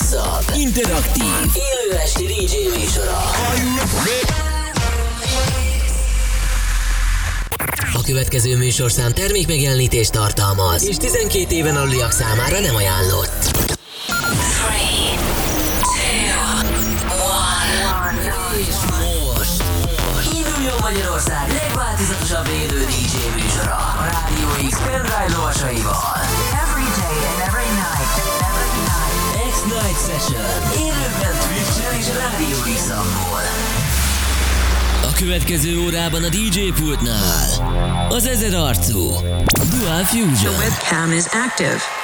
leghosszabb, interaktív, élő esti DJ műsora. A következő műsorszám termék megjelenítést tartalmaz, és 12 éven aluliak számára nem ajánlott. És most induljon Magyarország legváltozatosabb élő DJ műsora a Rádió X pendrive lovasaival. Session. Élőben Twitch-en és Rádió x A következő órában a DJ pultnál az ezer arcú Dual Fusion. Webcam is active.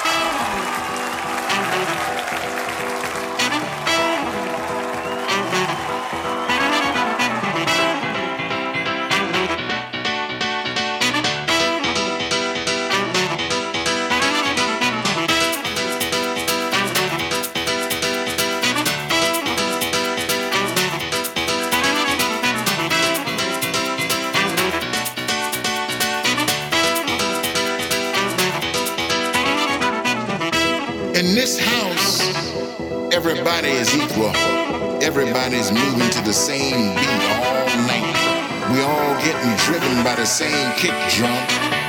Same kick drum.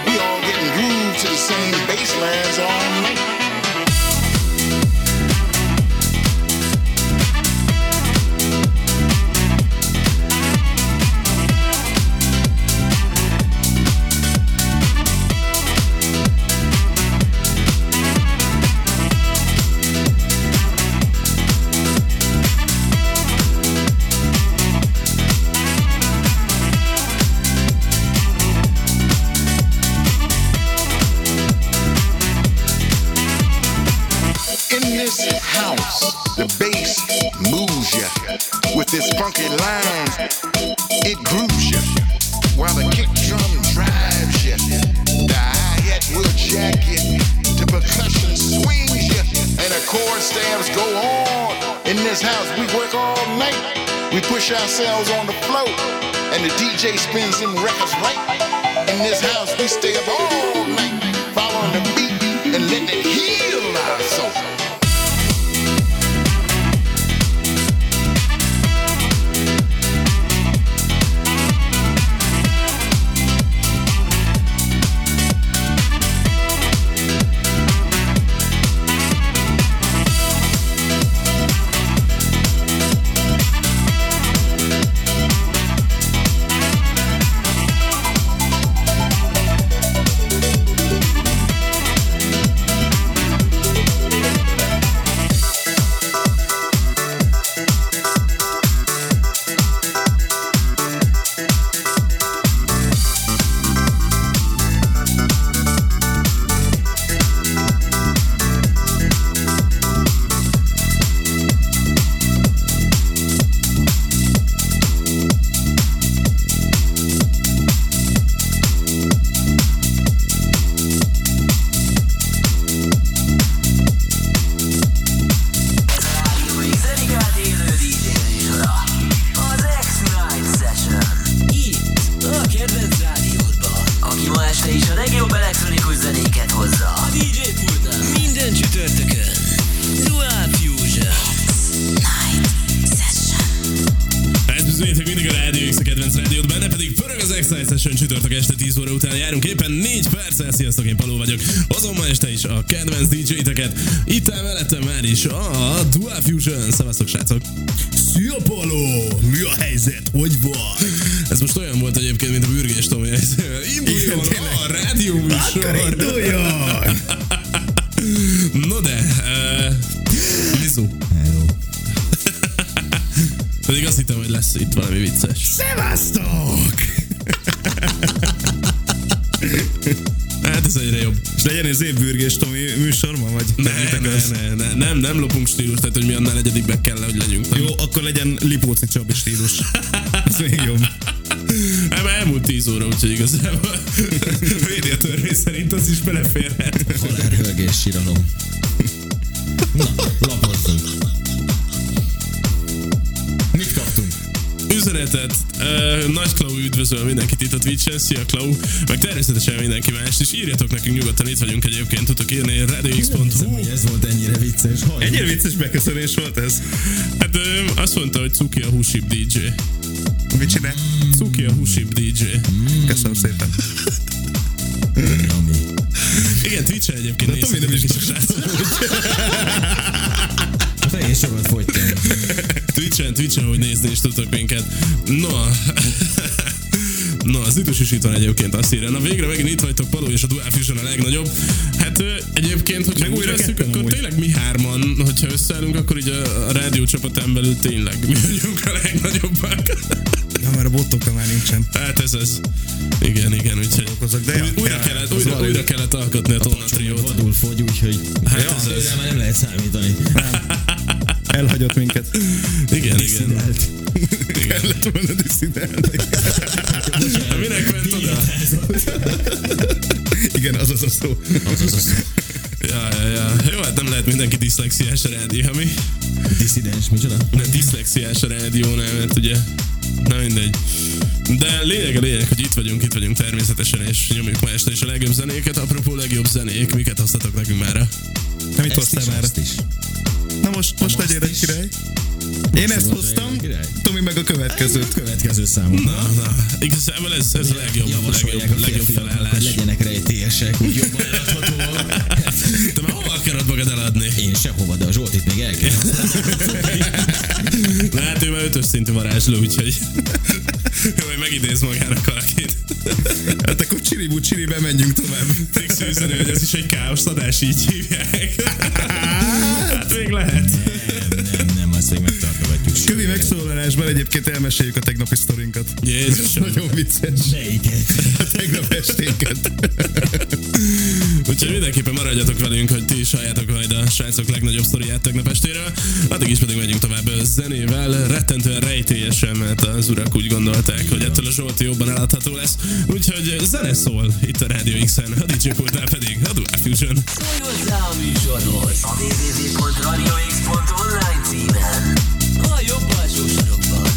We all getting grooved to the same bass lines all night. House, the bass moves ya with its funky lines. It grooves ya while the kick drum drives ya. The hi-hat will jack ya. The percussion swings ya, and the chord stabs go on. In this house, we work all night. We push ourselves on the floor, and the DJ spins them records right. In this house, we stay up all night, Excite Session csütörtök este 10 óra után járunk éppen 4 perccel. Sziasztok, én Paló vagyok. Hozom ma este is a kedvenc DJ-teket. Itt áll mellettem már is a Dual Fusion. Szevasztok, srácok! Szia, Paló! Mi a helyzet? Hogy van? Ez most olyan volt egyébként, mint a bürgés Tomi. Induljon a rádió műsor! induljon! No de, uh, Mizu. Hello. Pedig azt hittem, hogy lesz itt valami vicces. Szevasztok! Hát ez egyre jobb. És legyen ez év bürgés Tomi műsor ma, vagy? Ne, ne, az? ne, ne, nem, nem lopunk stílus, tehát hogy mi annál egyedikbe kell, hogy legyünk. Nem? Jó, akkor legyen Lipóci Csabi stílus. Ez még jobb. Hát már elmúlt 10 óra, úgyhogy igazából védi a törvény szerint az is beleférhet. Halálhölgés síralom. Na, lapozzunk. Uh, Nagy Klau üdvözöl mindenkit itt a Twitch-en. Szia Klau. Meg természetesen mindenki mást. És írjatok nekünk nyugodtan, itt vagyunk egyébként. Tudtok írni radiox.hu. hogy ez volt ennyire vicces. Hallj. Ennyire vicces beköszönés volt ez? Hát ö, azt mondta, hogy Cuki a húsip DJ. Mit csinál? Cuki a húsip DJ. Köszönöm szépen. Igen, Twitch-en egyébként De Tomi nem is is a. A fején sokat fogytam. Twitch-en, Twitch-en, hogy nézni is tudtok minket. No, No, az ütős is itt van egyébként azt írja. Na végre megint itt vagytok, Paló és a Dual Fusion a legnagyobb. Hát egyébként, hogyha Meg úgy újra veszük, akkor amúgy. tényleg mi hárman, hogyha összeállunk, akkor így a, a rádió csapatán belül tényleg mi vagyunk a legnagyobbak. Ja, mert a botokkal már nincsen. Hát ez az. Igen, igen, úgyhogy de ja, új- újra, ja, kellett, újra, valami. újra kellett alkotni a Tonna Pacsó meg triót. vadul fogy, úgyhogy Hát ja, ez az. már nem lehet számítani. Elhagyott minket. Igen, igen. Kellett volna disszidálni. Hát minek ment oda? Igen, az az a szó. Az az az Ja, ja, ja. Jó, hát nem lehet mindenki diszlexiás a rádió, mi? disszidens, micsoda? Ne diszlexiás a rádiónál, mert ugye, na mindegy. De lényeg a lényeg, hogy itt vagyunk, itt vagyunk természetesen, és nyomjuk ma este is a legjobb zenéket. Apropó legjobb zenék, miket hoztatok nekünk már? Nem itt hoztál már. is. Na most, most legyél egy király. Én ezt hoztam. Tomi meg a következőt. Következő számunk. Na, na, igazából ez, ez a legjobb, legjobb, a legjobb hogy felállás. legyenek rejtélyesek, úgy jobban eladhatóak. Te már hova akarod magad eladni? Én sehova, de a Zsoltit még el kell. Na hát ő már ötös szintű varázsló, úgyhogy hogy megidéz magának valakit. Hát akkor csiribú csiribe menjünk tovább. Üzeni, hogy ez is egy káosz adás, így hívják. Hát még lehet. Nem, nem, nem, azt még megtartogatjuk. Kövi megszólalásban egyébként elmeséljük a tegnapi sztorinkat. Jézusom. Nagyon vicces. Melyiket? A tegnap esténket. Úgyhogy mindenképpen maradjatok velünk, hogy ti is halljátok majd a srácok legnagyobb sztoriát tegnap estéről. Addig is pedig megyünk tovább zenével, rettentően rejtélyesen, mert az urak úgy gondolták, hogy ettől a Zsolti jobban eladható lesz. Úgyhogy zene szól itt a Radio X-en, a DJ pultnál pedig a Dual Fusion. A jobb alsó sarokban.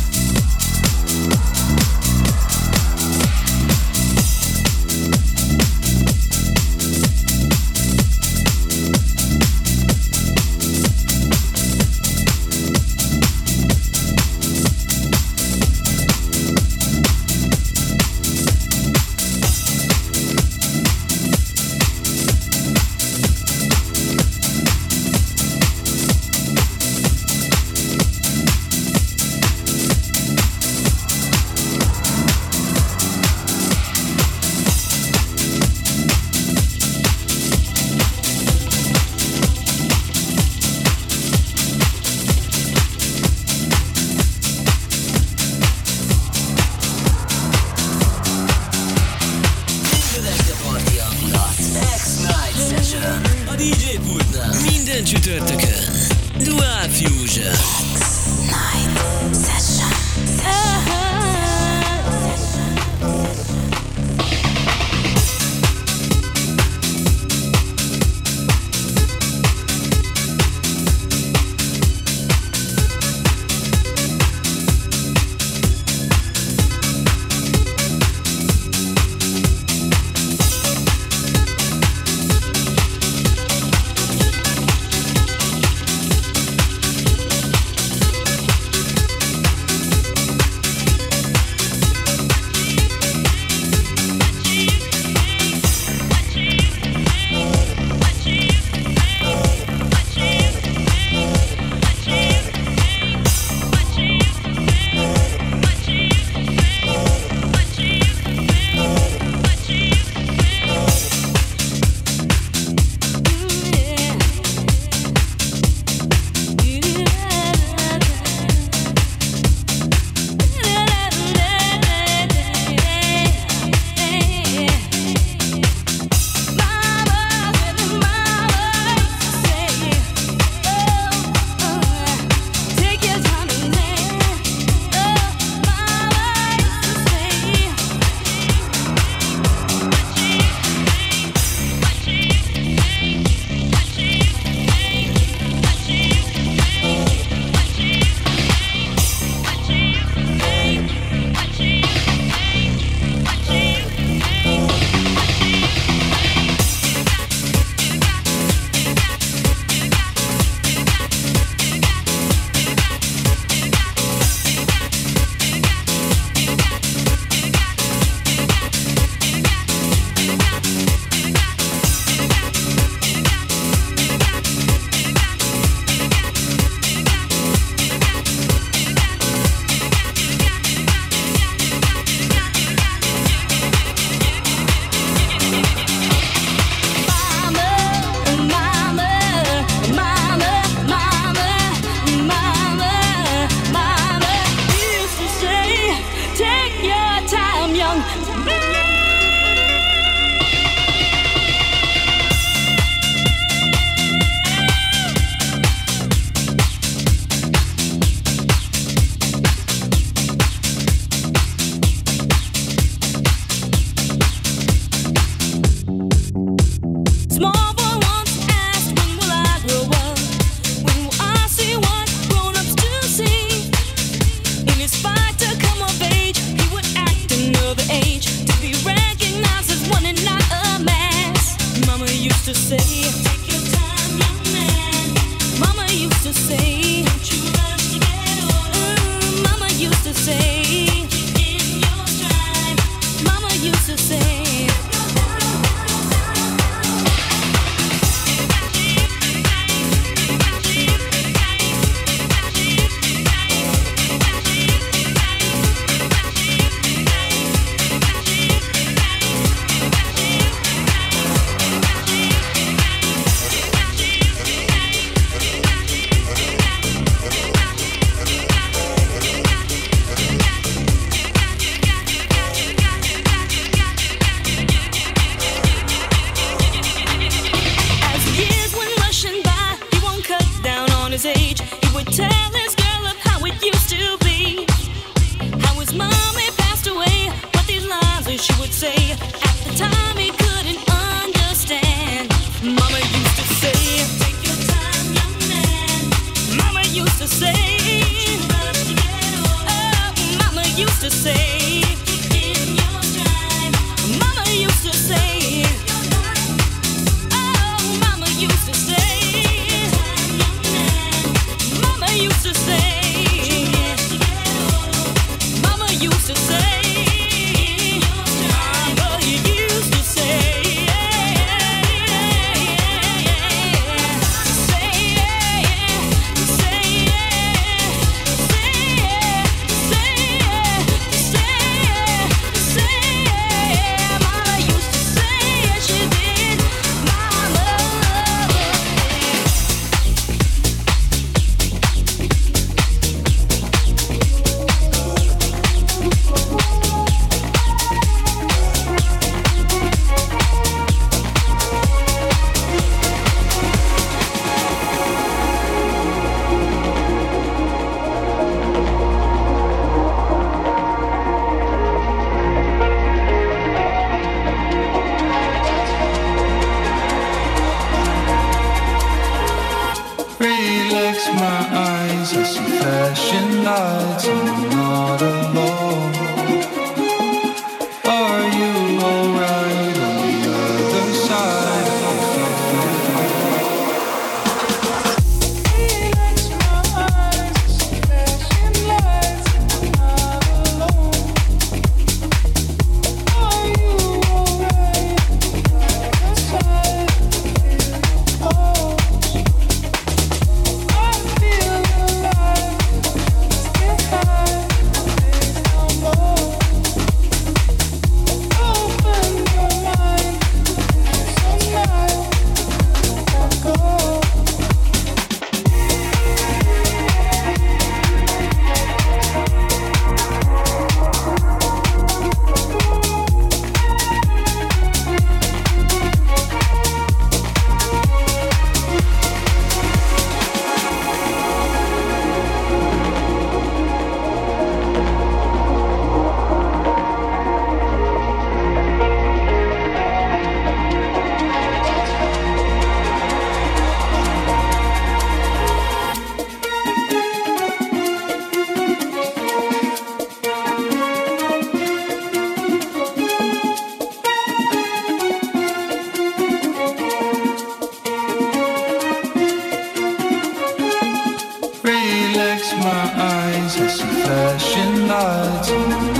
my eyes. I see flashing lights.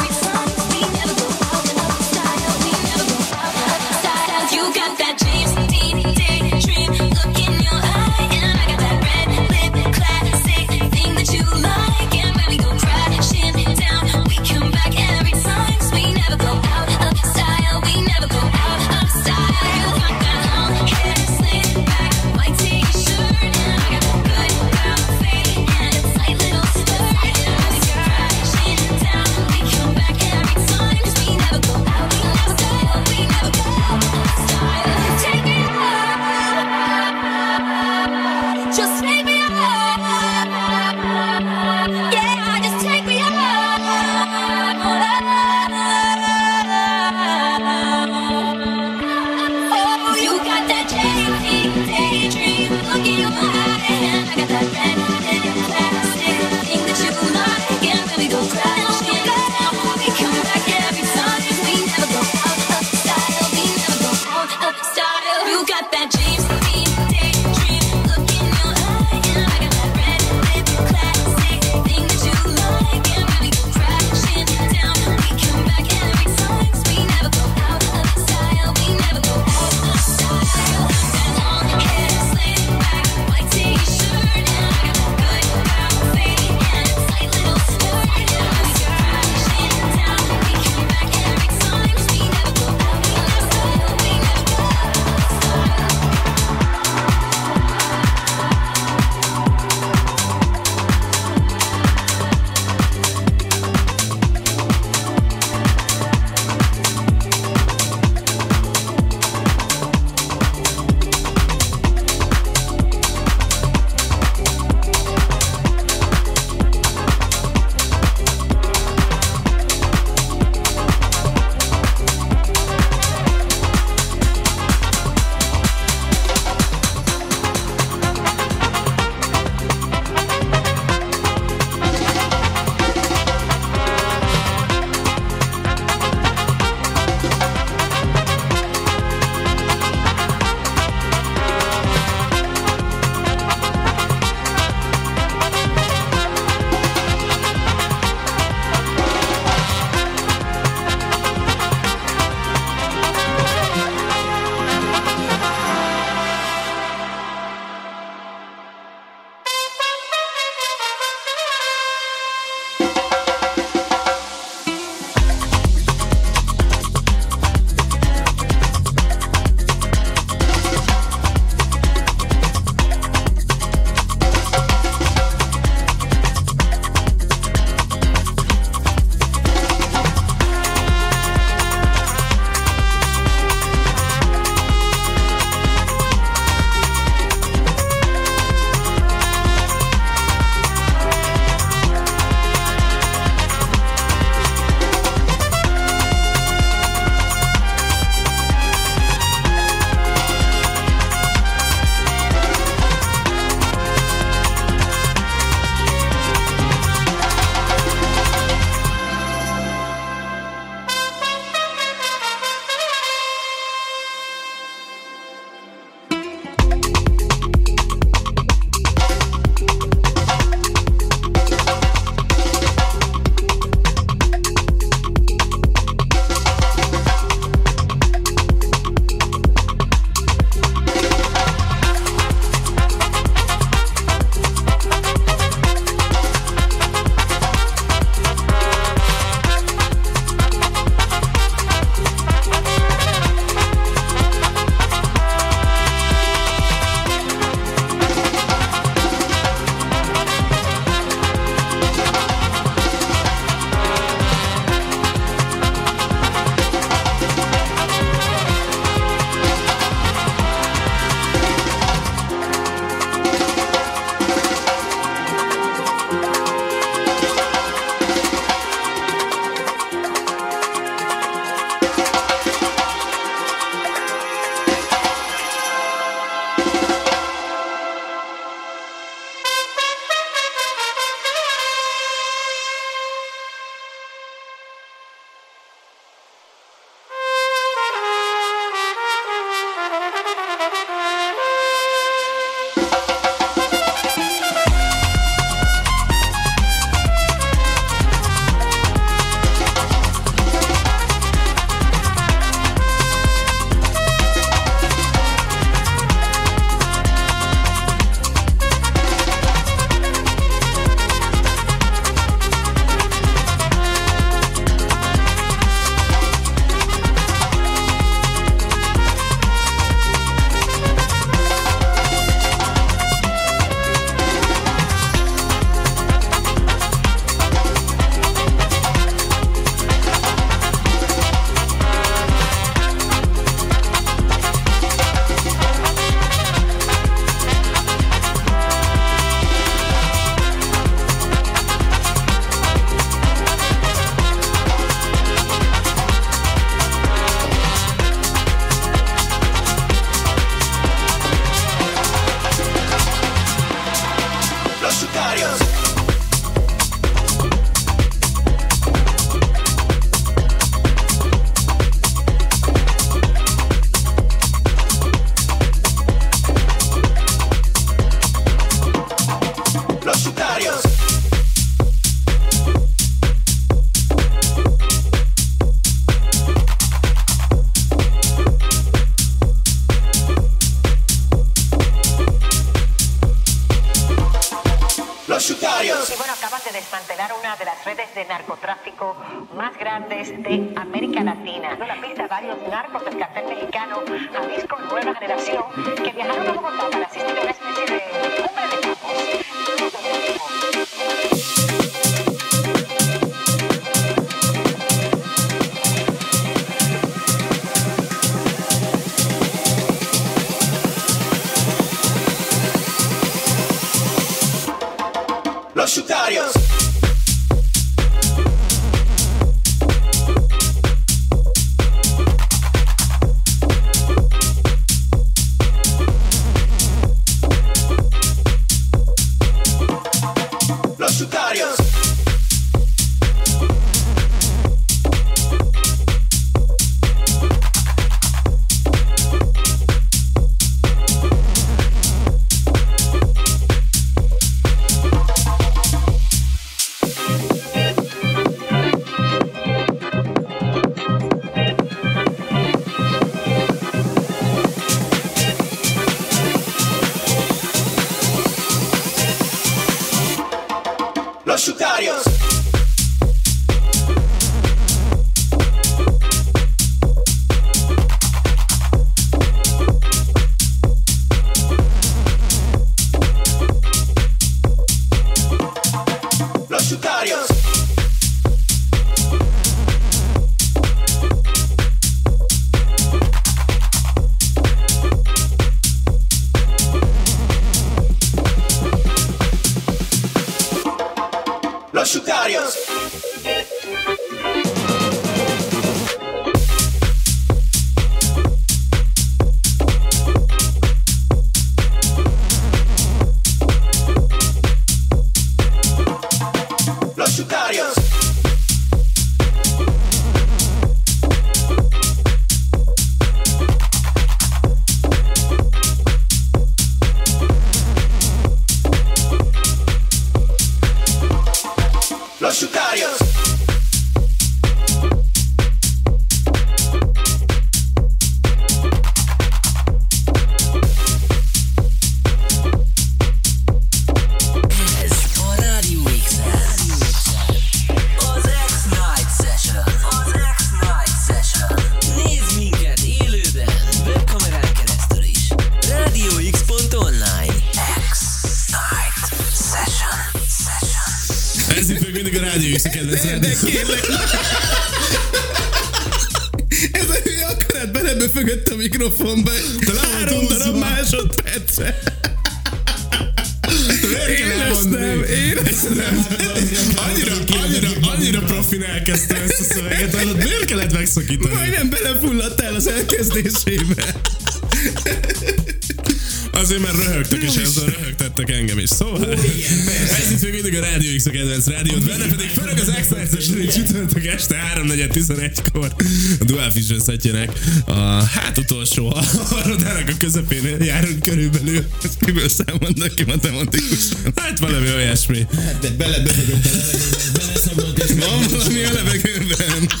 Mindig a kedvenc rádiót, benne pedig főleg az X-Night csütörtök este 3.4.11-kor a Dual Vision szettjének a hát utolsó harmadának a közepénél járunk körülbelül. Ezt miből számolnak ki matematikusan? Hát valami olyasmi. De beleböfögött a levegőbe, beleszagolt és Van valami a levegőben. Hú,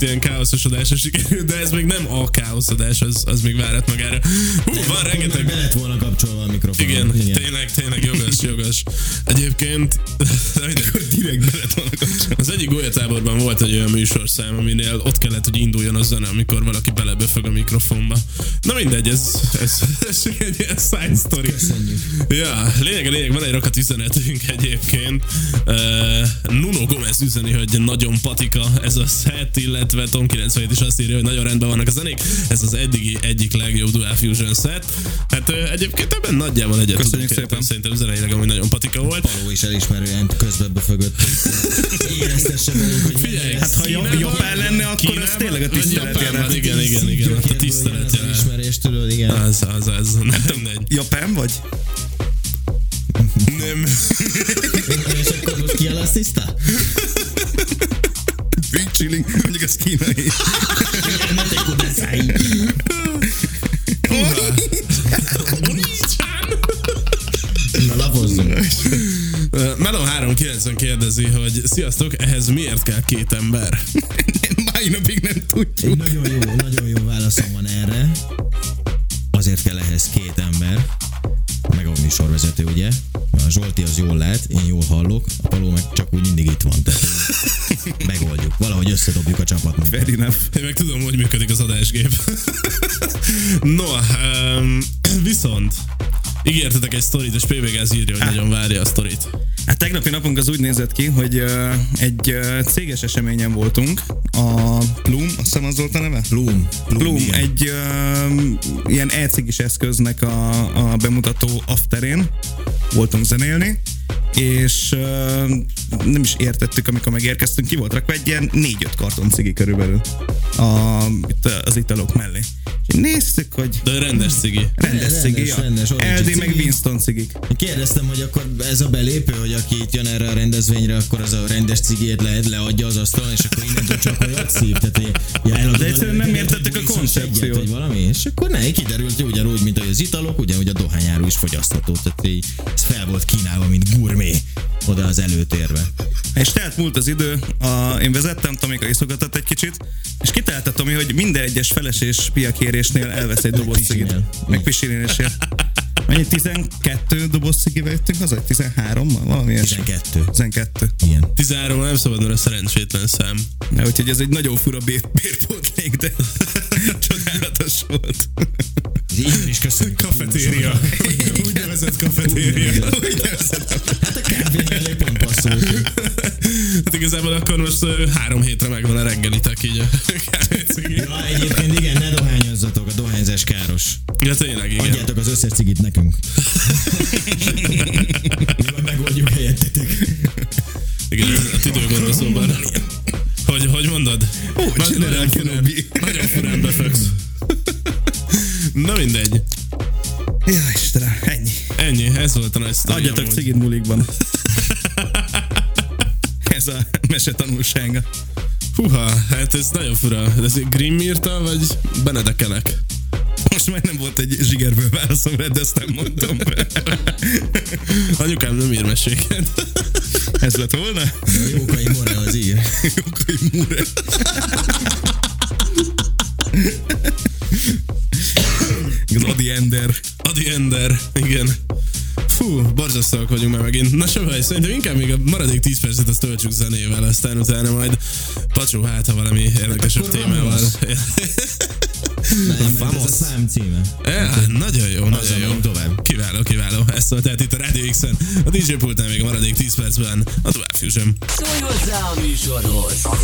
kicsit ilyen káoszosodásra sikerült, de ez még nem a káoszodás, az, az még várat magára. Hú, van rengeteg... Be lett volna kapcsolva a mikrofon. Igen, tényleg, tényleg jogos, jogos. Egyébként. Direkt be lett volna kapcsolva. az egyik golyatáborban volt egy olyan műsorszám, aminél ott kellett, hogy induljon a zene, amikor valaki beleböfög a mikrofonba. Na mindegy, ez, ez, ez egy ilyen side story. Köszönjük. Ja, lényeg a lényeg, van egy rakat üzenetünk egyébként. Uh, Nuno Gomez üzeni, hogy nagyon patika ez a set, illetve Tom 97 is azt írja, hogy nagyon rendben vannak a zenék. Ez az eddigi egyik legjobb Dual Fusion set. Hát uh, egyébként ebben nagyjából egyet Köszönjük szépen. Szerintem zeneileg amúgy nagyon patika volt. Paló is elismerően közben befögött. Éreztesse velünk, hogy Figyelj, Hát ha Kínában- japán lenne, akkor ez tényleg a tisztelet jelent. Igen, igen, igen, ott a tisztelet jelent. elismerés, tudod, igen. Az, az, az. Nem, mindegy. Japán vagy? Nem. És akkor most ki a lasszista? Big chilling, mondjuk ez kínai. Na Melon390 kérdezi, hogy sziasztok, ehhez miért kell két ember? Mai napig nem tudjuk. Egy nagyon jó, nagyon jó válaszom van erre. Azért kell ehhez két ember, meg a műsorvezető, ugye? A Zsolti az jól lát, én jól hallok, a Paló meg csak úgy mindig itt van, tehát megoldjuk. Valahogy összedobjuk a csapatnak. Fair. Én meg tudom, hogy működik az adásgép. no, um, viszont ígértetek egy sztorit, és PBG írja, hogy nagyon várja a sztorit. Hát tegnapi napunk az úgy nézett ki, hogy uh, egy uh, céges eseményen voltunk, a Plum, azt hiszem az volt a neve? Plum. Plum, igen. egy uh, ilyen e-cigis eszköznek a, a bemutató afterén voltunk zenélni, és uh, nem is értettük, amikor megérkeztünk, ki volt rakva egy ilyen négy-öt karton cigi körülbelül a, itt az italok mellé. Néztük, hogy De rendes cigi. rendes Rendes, cigi, ja. rendes, orange LD meg. Winston cigik. Kérdeztem, hogy akkor ez a belépő, hogy aki itt jön erre a rendezvényre, akkor az a rendes cigét le, leadja az asztalon, és akkor innentől csak olyat szív. Tehát, hogy ja, De egyszerűen nem hogy a koncepciót. egyet, Vagy valami, és akkor ne, kiderült, hogy ugyanúgy, mint hogy az italok, ugyanúgy a dohányáru is fogyasztható. Tehát így, ez fel volt kínálva, mint gurmé oda az előtérbe. És telt múlt az idő, a, én vezettem, Tomika iszogatott egy kicsit, és kitelt a Tomi, hogy minden egyes feles és piakérésnél elvesz egy doboz cigit. Meg pisilésnél. Mennyi 12 doboz cigivel jöttünk haza? vagy 13-mal? Valami ilyesmi. 12. 12. Igen. 13 nem szabad, mert a szerencsétlen szám. Na, úgyhogy ez egy nagyon fura bér, bérpótlék, de csodálatos volt. Így is köszönjük. a Kafetéria. Úgynevezett kafetéria. Hát a kávé mellé pont passzol. Hát igazából akkor most három hétre megvan a reggelitek így a kávécigi. Ja, egyébként igen, ne dohányozzatok, a dohányzás káros. Ja, tényleg, igen. Adjátok az összes cigit nekünk. Majd megoldjuk helyettetek. Igen, a tüdőgondozóban. Hogy, hogy mondod? Nagy, General nagyon, furán, Kenobi. nagyon furán beföksz. Na mindegy. Ja, Istenem, ennyi. Ennyi, ez volt a nagy sztori. Adjatok cigit mulikban. ez a mese tanulsága. Húha, hát ez nagyon fura. Ez Grimm írta, vagy Benedekelek? Most már nem volt egy zsigerből válaszom de ezt nem mondtam. Anyukám nem ír meséket. Ez lett volna? Jókai More az ír. Jókai Mure. Igen, Adi Ender. Adi Ender, igen. Fú, borzasztóak vagyunk már megint. Na Savaj, szerintem inkább még a maradék 10 percet azt töltsük zenével, aztán utána majd pacsó hát, ha valami érdekesebb témával. Nem, ez a szám címe. Ja, nagyon jó, nagyon jó. tovább. Kiváló, kiváló. Ezt szólt tehát itt a Radio X-en. A DJ pultnál még a maradék 10 percben a Tovább Fusion. Szólj hozzá a műsorhoz a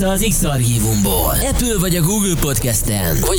vissza az X-Archívumból. Apple vagy a Google Podcasten, vagy